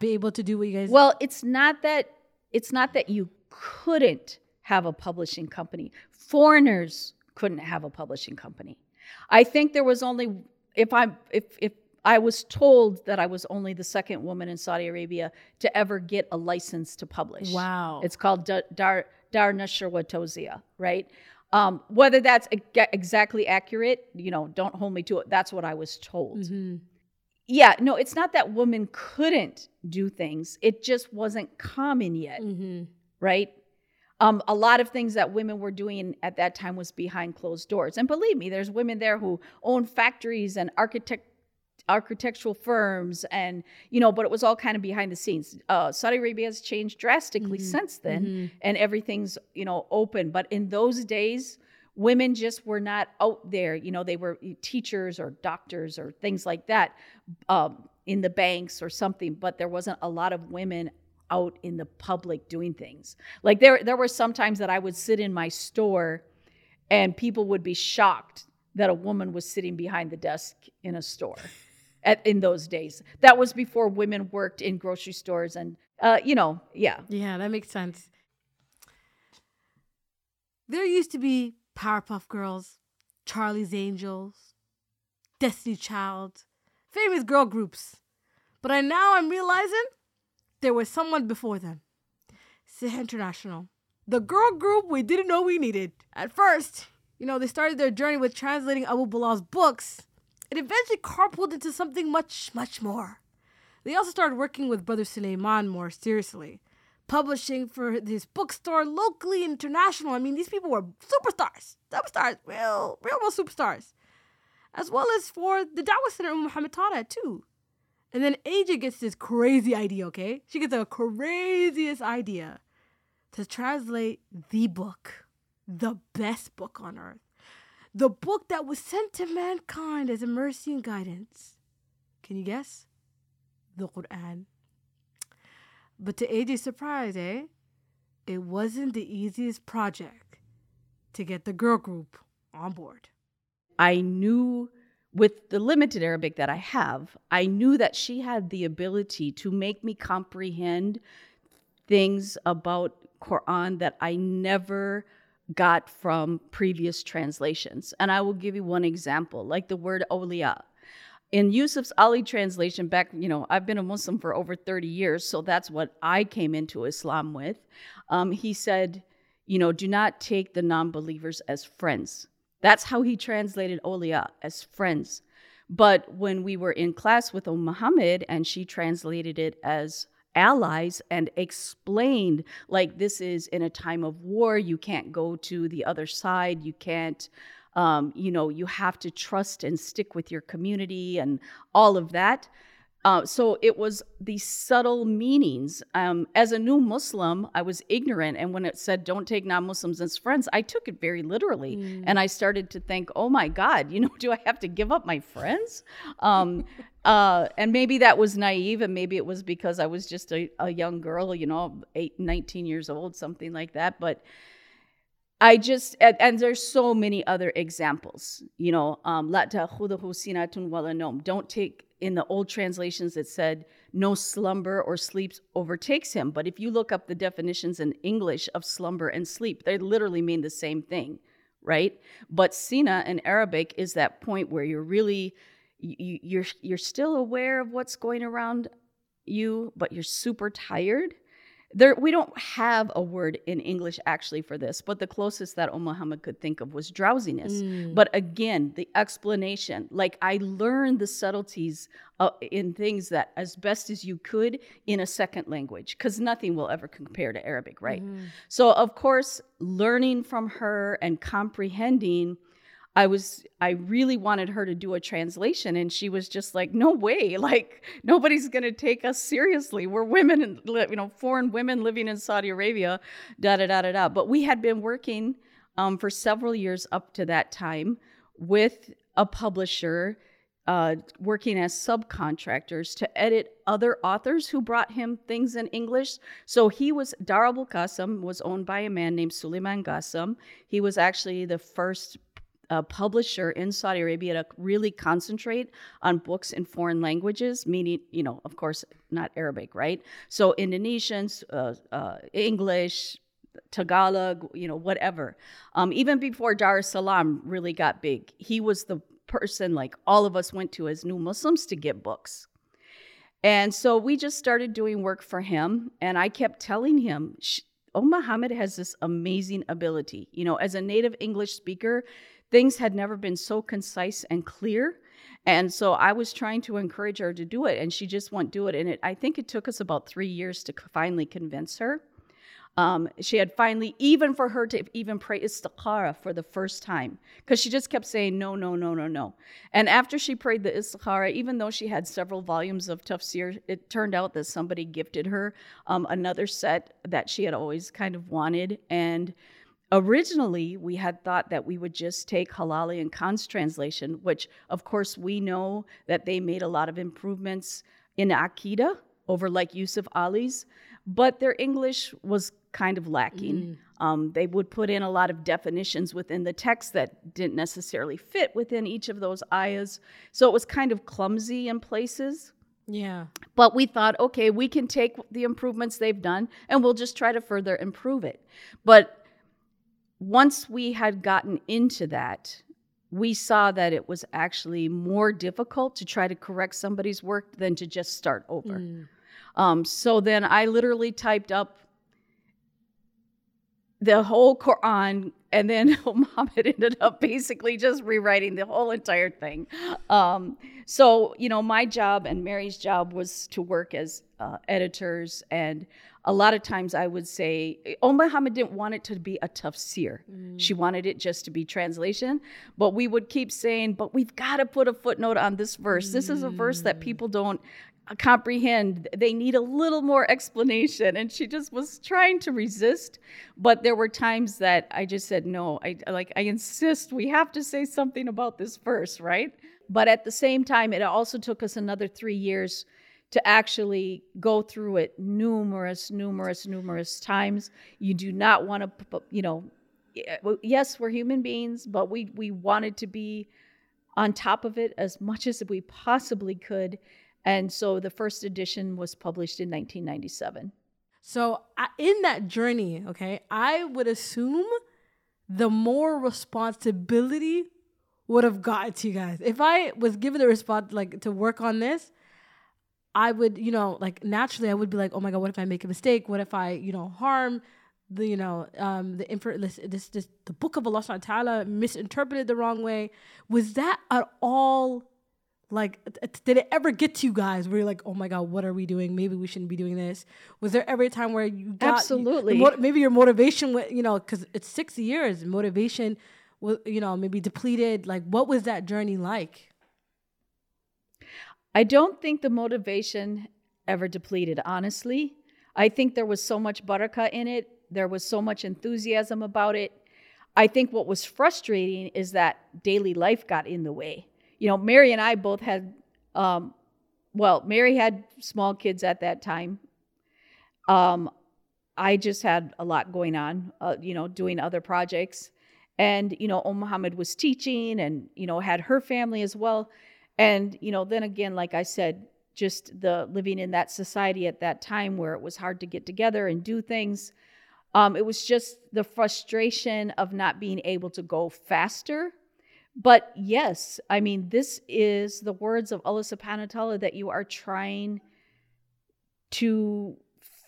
be able to do what you guys? Well, it's not that it's not that you couldn't have a publishing company. Foreigners couldn't have a publishing company. I think there was only if I'm if if I was told that I was only the second woman in Saudi Arabia to ever get a license to publish. wow. It's called Dar Dar, Dar Nashr right? Um, whether that's exactly accurate, you know, don't hold me to it. That's what I was told Mhm. yeah, no, it's not that women couldn't do things. It just wasn't common yet, Mhm. right? Um, a lot of things that women were doing at that time was behind closed doors. And believe me, there's women there who own factories and architect architectural firms and you know but it was all kind of behind the scenes. Uh, saudi arabia has changed drastically Mhm. since then Mhm. and everything's you know open. But in those days women just were not out there. You know they were teachers or doctors or things like that um, in the banks or something but there wasn't a lot of women out in the public doing things. Like there there were some times that i would sit in my store and people would be shocked that a woman was sitting behind the desk in a store at, in those days that was before women worked in grocery stores and uh, you know yeah Yeah, that makes sense. There used to be Powerpuff Girls, Charlie's Angels, Destiny Child, famous girl groups. But I now I'm realizing there was someone before them. Sahih International. The girl group we didn't know we needed. At first, you know, they started their journey with translating Abu Bilal's books. It eventually carpooled into something much, much more. They also started working with Brother Suleiman more seriously, publishing for his bookstore locally, and international. I mean, these people were superstars, superstars, real, real, real superstars, as well as for the Dawah Center Muhammad Tara too. And then AJ gets this crazy idea, okay? She gets the craziest idea to translate the book, the best book on earth, the book that was sent to mankind as a mercy and guidance. Can you guess? The Quran. But to AJ's surprise, eh? It wasn't the easiest project to get the girl group on board. I knew with the limited Arabic that I have, I knew that she had the ability to make me comprehend things about Quran that I never got from previous translations. And I will give you one example, like the word awliya. In Yusuf's Ali translation, back, you know, I've been a Muslim for over 30 years, so that's what I came into Islam with. Um, he said, you know, do not take the non believers as friends. That's how he translated awliya as friends. But when we were in class with Umm Muhammad and she translated it as allies and explained like this is in a time of war you can't go to the other side you can't um, you know you have to trust and stick with your community and all of that uh, so it was the subtle meanings. Um, as a new Muslim, I was ignorant, and when it said "don't take non-Muslims as friends," I took it very literally, mm. and I started to think, "Oh my God, you know, do I have to give up my friends?" Um, uh, and maybe that was naive, and maybe it was because I was just a, a young girl, you know, eight, 19 years old, something like that. But I just and, and, there's so many other examples. You know, um, don't take in the old translations it said no slumber or sleep overtakes him. But if you look up the definitions in english of slumber and sleep they literally mean the same thing right? But sina in arabic is that point where you're really you, you're you're still aware of what's going around you but you're super tired there we don't have a word in english actually for this but the closest that Umm Muhammad could think of was drowsiness mm. but again the explanation like i learned the subtleties uh, in things that as best as you could in a second language because nothing will ever compare to arabic right mm. so of course learning from her and comprehending I was I really wanted her to do a translation and she was just like no way like nobody's going to take us seriously we're women and you know foreign women living in Saudi Arabia da da da da da but we had been working um, for several years up to that time with a publisher uh, working as subcontractors to edit other authors who brought him things in English. So he was Dar Abul-Qasim was owned by a man named Suleiman Qasim. He was actually the first a publisher in Saudi Arabia to really concentrate on books in foreign languages, meaning, you know, of course, not Arabic, right? So Indonesian, uh, uh, English, Tagalog, you know, whatever. Um, even before Dar es Salaam really got big, he was the person like all of us went to as new Muslims to get books. And so we just started doing work for him. And I kept telling him, Oh, Muhammad has this amazing ability. You know, as a native English speaker, things had never been so concise and clear. And so I was trying to encourage her to do it, and she just won't do it. And it, I think it took us about three years to finally convince her. Um, she had finally, even for her to even pray istikhara for the first time, because she just kept saying no, no, no, no, no. And after she prayed the istikhara, even though she had several volumes of tafsir, it turned out that somebody gifted her um, another set that she had always kind of wanted. And Originally, we had thought that we would just take Hilali and Khan's translation, which, of course, we know that they made a lot of improvements in Akida over like Yusuf Ali's, but their English was kind of lacking. Mm. Um, they would put in a lot of definitions within the text that didn't necessarily fit within each of those ayahs. So it was kind of clumsy in places. Yeah. But we thought, okay, we can take the improvements they've done and we'll just try to further improve it. But once we had gotten into that, we saw that it was actually more difficult to try to correct somebody's work than to just start over. Mm. Um, so then I literally typed up the whole Quran, and then Muhammad ended up basically just rewriting the whole entire thing. Um, so, you know, my job and Mary's job was to work as uh, editors, and a lot of times I would say, Oh Muhammad didn't want it to be a tafsir. She mm. wanted it just to be translation, but we would keep saying, But we've got to put a footnote on this verse. This is a verse that mm. people don't uh, comprehend. They need a little more explanation. And she just was trying to resist but there were times that i just said no i like i insist we have to say something about this verse right? But at the same time it also took us another 3 years to actually go through it numerous numerous numerous times you do not want to you know uh, yes we're human beings but we we wanted to be on top of it as much as we possibly could and so the first edition was published in 1997. So in that journey, okay, I would assume the more responsibility would have gotten to you guys. If I was given the response like to work on this, I would, you know, like naturally I would be like, oh my god, what if I make a mistake? What if I, you know, harm the, you know, um, the infer this, this, this the book of Allah Subhanahu wa Taala misinterpreted the wrong way. Was that at all like, did it ever get to you guys where you're like, oh my god, what are we doing? Maybe we shouldn't be doing this. Was there ever a time where you got Absolutely. mo- maybe your motivation, wa- you know, because it's six years, motivation, was you know, maybe depleted. Like, what was that journey like? I don't think the motivation ever depleted, honestly. I think there was so much barakah in it, there was so much enthusiasm about it. I think what was frustrating is that daily life got in the way. You know, Mary and I both had, um, well, Mary had small kids at that time. Um, I just had a lot going on, uh, you know, doing other projects. And, you know, Om Muhammad was teaching and, you know, had her family as well. And, you know, then again, like I said, just the living in that society at that time where it was hard to get together and do things. Um, it was just the frustration of not being able to go faster. But yes, I mean, this is the words of Allah subhanahu that you are trying to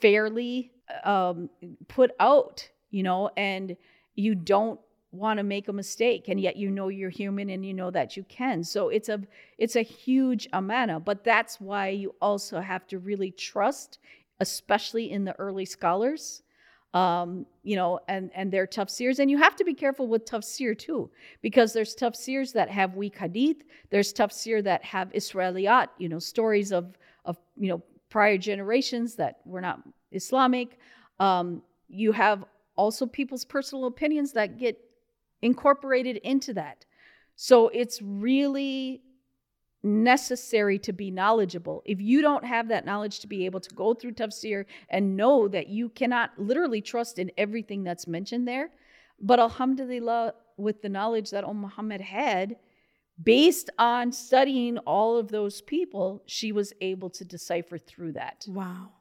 fairly um, put out, you know, and you don't want to make a mistake and yet you know you're human and you know that you can. So it's a it's a huge amana but that's why you also have to really trust especially in the early scholars um, you know and and they're tafsirs and you have to be careful with tafsir too because there's tafsirs that have weak hadith there's tafsir that have israeliyat you know stories of of you know prior generations that were not islamic. Um, you have also people's personal opinions that get incorporated into that. So it's really necessary to be knowledgeable. If you don't have that knowledge to be able to go through tafsir and know that you cannot literally trust in everything that's mentioned there, but alhamdulillah, with the knowledge that Umm Muhammad had, based on studying all of those people, she was able to decipher through that. Wow.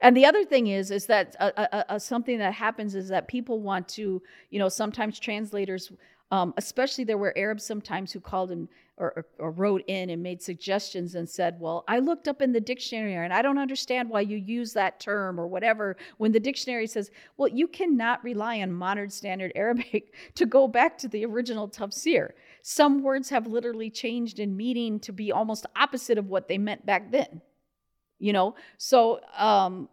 And the other thing is, is that uh, uh, uh, something that happens is that people want to, you know, sometimes translators, um, especially there were Arabs sometimes who called and or, or, or, wrote in and made suggestions and said, "Well, I looked up in the dictionary and I don't understand why you use that term or whatever." When the dictionary says, "Well, you cannot rely on modern standard Arabic to go back to the original tafsir. Some words have literally changed in meaning to be almost opposite of what they meant back then." You know? So um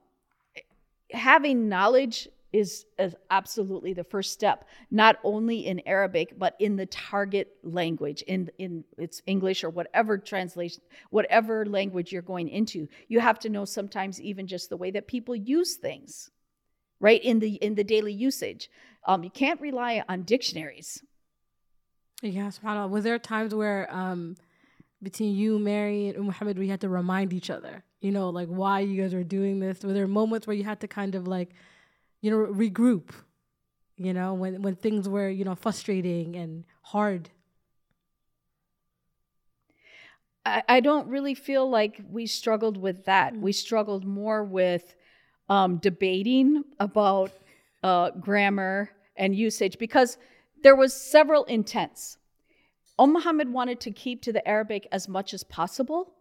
having knowledge is, is absolutely the first step not only in arabic but in the target language in in it's english or whatever translation whatever language you're going into. You have to know sometimes even just the way that people use things right? In the in the daily usage. Um, you can't rely on dictionaries. Yeah subhanallah. Was there times where um between you mary and muhammad we had to remind each other you know, like why you guys are doing this? Were there moments where you had to kind of like, you know, regroup, you know, when when things were, you know, frustrating and hard? I, I don't really feel like we struggled with that. Mm-hmm. We struggled more with um, debating about uh, grammar and usage because there was several intents. Muhammad wanted to keep to the Arabic as much as possible,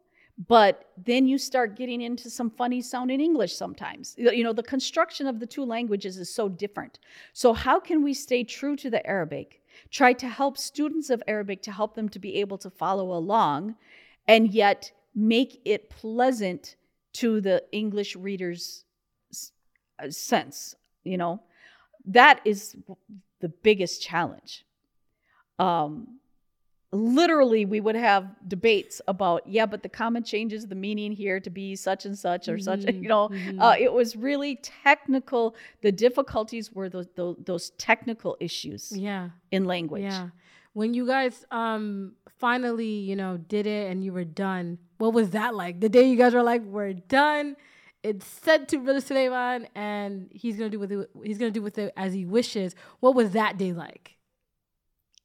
but then you start getting into some funny sounding English sometimes. You know, the construction of the two languages is so different. So, how can we stay true to the Arabic? Try to help students of Arabic to help them to be able to follow along and yet make it pleasant to the English reader's uh, sense, you know? That is the biggest challenge. Um, literally we would have debates about yeah but the comma changes the meaning here to be such and such or mm-hmm. such you know mm-hmm. uh, it was really technical. The difficulties were those, those, those technical issues yeah. in language. Yeah. When you guys um finally you know did it and you were done what was that like? The day you guys were like we're done. It's said to Brother Suleiman and he's gonna do with it he's gonna do with it as he wishes. What was that day like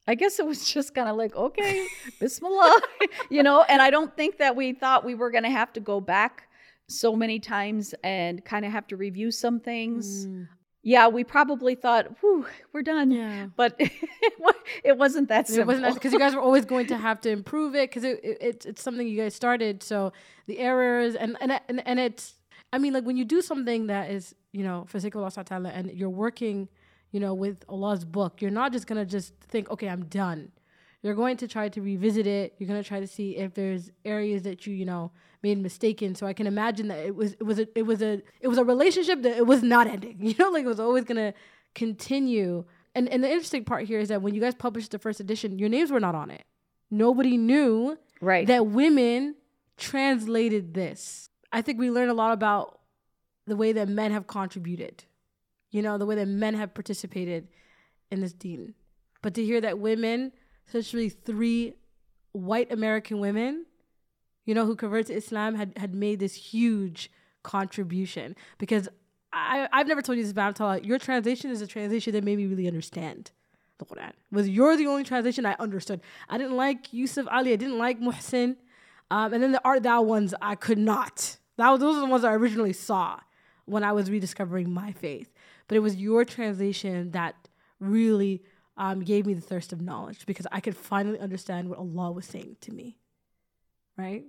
I guess it was just kind of like, okay, Bismillah, you know, and I don't think that we thought we were going to have to go back so many times and kind of have to review some things. Mm. Yeah, we probably thought, whew, we're done. Yeah. But it wasn't that simple. It wasn't because you guys were always going to have to improve it because it, it, it's, it's something you guys started. So the errors and, and, and, and it's, I mean, like when you do something that is, you know, for sake of Allah and you're working – you know, with Allah's book. You're not just gonna just think, okay, I'm done. You're going to try to revisit it. You're gonna try to see if there's areas that you, you know, made mistaken. So I can imagine that it was it was a it was a it was a relationship that it was not ending. You know, like it was always gonna continue. And and the interesting part here is that when you guys published the first edition, your names were not on it. Nobody knew right. that women translated this. I think we learned a lot about the way that men have contributed you know, the way that men have participated in this deen. But to hear that women, especially three white American women, you know, who converted to Islam had, had made this huge contribution. Because I, I've never told you this, but I'm telling you, your translation is a translation that made me really understand the Quran. Was you're the only translation I understood. I didn't like Yusuf Ali, I didn't like Muhsin. Um, and then the art thou ones I could not. That was, those are the ones I originally saw when I was rediscovering my faith but it was your translation that really um, gave me the thirst of knowledge because I could finally understand what Allah was saying to me. Right?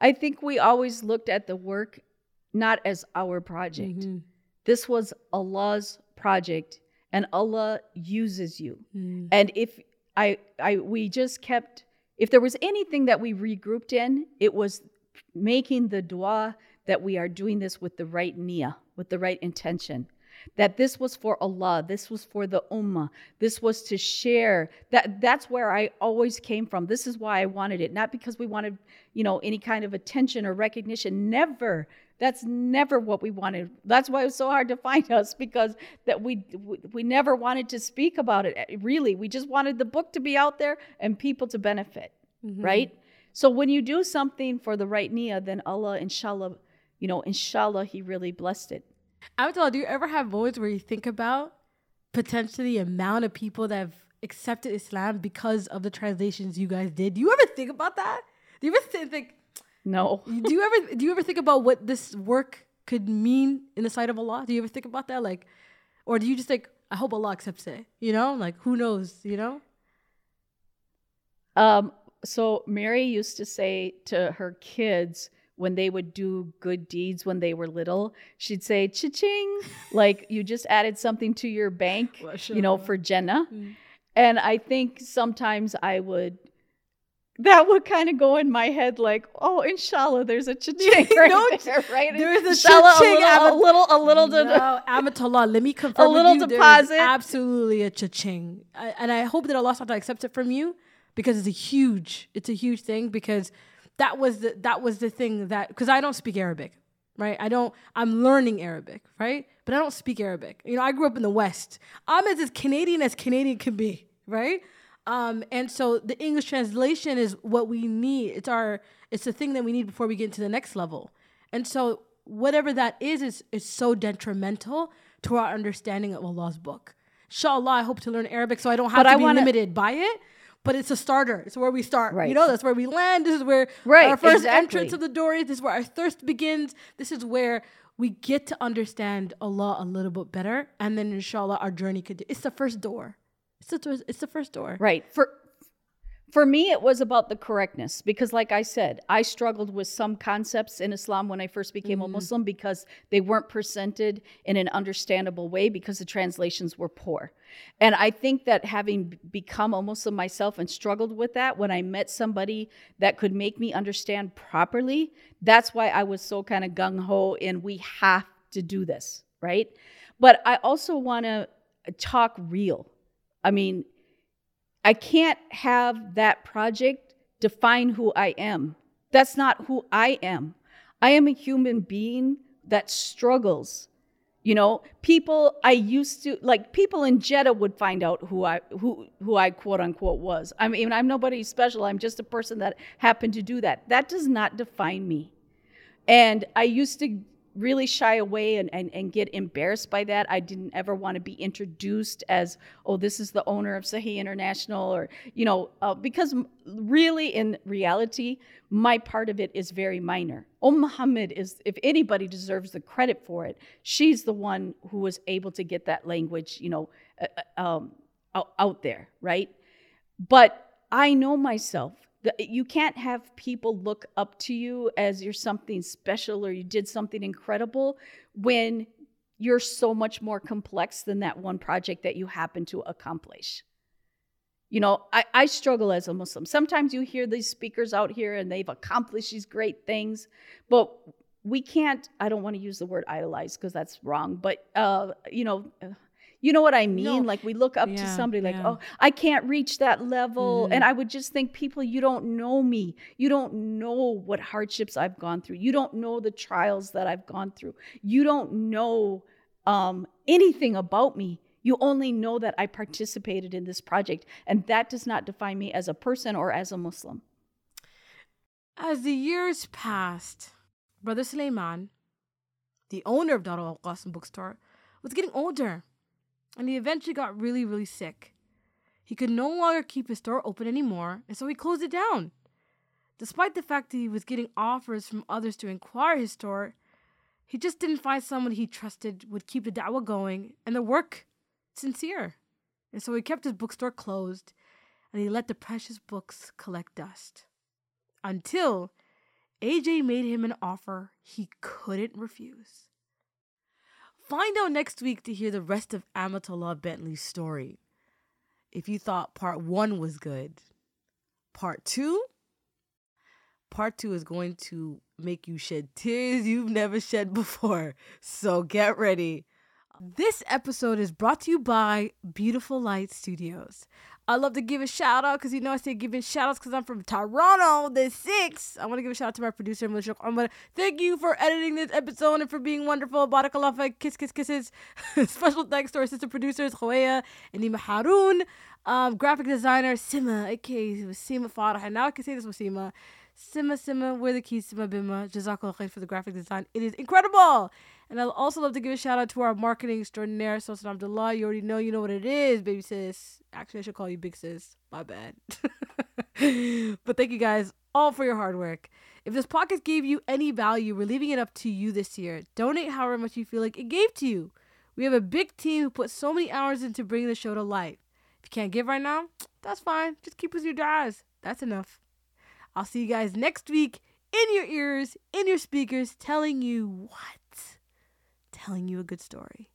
I think we always looked at the work not as our project. Mm-hmm. This was Allah's project and Allah uses you. Mm. And if I I we just kept if there was anything that we regrouped in, it was making the dua that we are doing this with the right niyyah, with the right intention that this was for Allah, this was for the ummah, this was to share. That that's where I always came from. This is why I wanted it, not because we wanted, you know, any kind of attention or recognition. Never. That's never what we wanted. That's why it was so hard to find us because that we we never wanted to speak about it. Really, we just wanted the book to be out there and people to benefit, mm-hmm. right? So when you do something for the right niyyah, then Allah, inshallah, you know, inshallah, He really blessed it. Amatullah, do you ever have moments where you think about potentially the amount of people that have accepted Islam because of the translations you guys did? Do you ever think about that? Do you ever think? No. do you ever do you ever think about what this work could mean in the sight of Allah? Do you ever think about that? Like, or do you just think, I hope Allah accepts it? You know, like who knows? You know. Um. So Mary used to say to her kids, when they would do good deeds when they were little, she'd say cha-ching, like you just added something to your bank, you know, for Jannah. Mm. And I think sometimes I would that would kind of go in my head like, oh, inshallah, there's a cha-ching right no, there, right? There's a inshallah, cha-ching. A little, a little, a little, no, Amatullah, let me confirm a little you, deposit. absolutely a cha-ching. I, and I hope that Allah accepts it from you because it's a huge, it's a huge thing because – that was the that was the thing that because I don't speak Arabic, right? I don't. I'm learning Arabic, right? But I don't speak Arabic. You know, I grew up in the West. I'm as, as Canadian as Canadian can be, right? Um, and so the English translation is what we need. It's our it's the thing that we need before we get to the next level. And so whatever that is is is so detrimental to our understanding of Allah's book. Inshallah, I hope to learn Arabic so I don't have but to I be wanna, limited by it but it's a starter. It's where we start. Right. You know, that's where we land. This is where right, our first exactly. entrance of the door is. This is where our thirst begins. This is where we get to understand Allah a little bit better, and then inshallah our journey could. Do. It's the first door. It's the it's the first door. Right. For For me, it was about the correctness because, like I said, I struggled with some concepts in Islam when I first became Mm-hmm. a Muslim because they weren't presented in an understandable way because the translations were poor. And I think that having become a Muslim myself and struggled with that, when I met somebody that could make me understand properly, that's why I was so kind of gung ho in we have to do this, right? But I also want to talk real. I mean, I can't have that project define who I am. That's not who I am. I am a human being that struggles. You know, people I used to like people in Jeddah would find out who I who who I quote unquote was. I mean, I'm nobody special. I'm just a person that happened to do that. That does not define me. And I used to really shy away and, and, and get embarrassed by that. I didn't ever want to be introduced as, oh, this is the owner of Sahih International, or, you know, uh, because really in reality, my part of it is very minor. Umm Muhammad is, if anybody deserves the credit for it, she's the one who was able to get that language, you know, uh, uh, um, out, out there, right? But I know myself. That You can't have people look up to you as you're something special or you did something incredible when you're so much more complex than that one project that you happen to accomplish. You know, I, I struggle as a Muslim. Sometimes you hear these speakers out here and they've accomplished these great things, but we can't, I don't want to use the word idolize because that's wrong, but, uh, you know, uh, you know what I mean? No. Like we look up to somebody like, yeah. oh, I can't reach that level. Mhm. And I would just think, people, you don't know me. You don't know what hardships I've gone through. You don't know the trials that I've gone through. You don't know um, anything about me. You only know that I participated in this project. And that does not define me as a person or as a Muslim. As the years passed, Brother Suleiman, the owner of Darul Al Qasim bookstore, was getting older, and he eventually got really, really sick. He could no longer keep his store open anymore, and so he closed it down. Despite the fact that he was getting offers from others to acquire his store, he just didn't find someone he trusted would keep the da'wah going and the work sincere. And so he kept his bookstore closed, and he let the precious books collect dust until AJ made him an offer he couldn't refuse. Find out next week to hear the rest of Amatullah Bentley's story. If you thought part one was good, part two, part two is going to make you shed tears you've never shed before. So get ready. This episode is brought to you by Beautiful Light Studios. I love to give a shout out because you know I say giving shout outs because I'm from Toronto, the six. I want to give a shout out to my producer, Melissa Omar. Thank you for editing this episode and for being wonderful. Barakallah fiik. kiss, kiss, kisses. Special thanks to our sister producers, Khweya and Nima Harun. Um, graphic designer, Sima, aka Sima Farah. And now I can say this with Sima. Sima Sima, where the keys Sima Bima. Jazakallah for the graphic design. It is incredible. And I'd also love to give a shout out to our marketing extraordinaire, Sawsan Abdullah. You already know, you know what it is, baby sis. Actually, I should call you big sis. My bad. but thank you guys all for your hard work. If this podcast gave you any value, we're leaving it up to you this year. Donate however much you feel like it gave to you. We have a big team who put so many hours into bringing the show to life. If you can't give right now, that's fine. Just keep us your jars. That's enough. I'll see you guys next week in your ears, in your speakers, telling you what? Telling you a good story.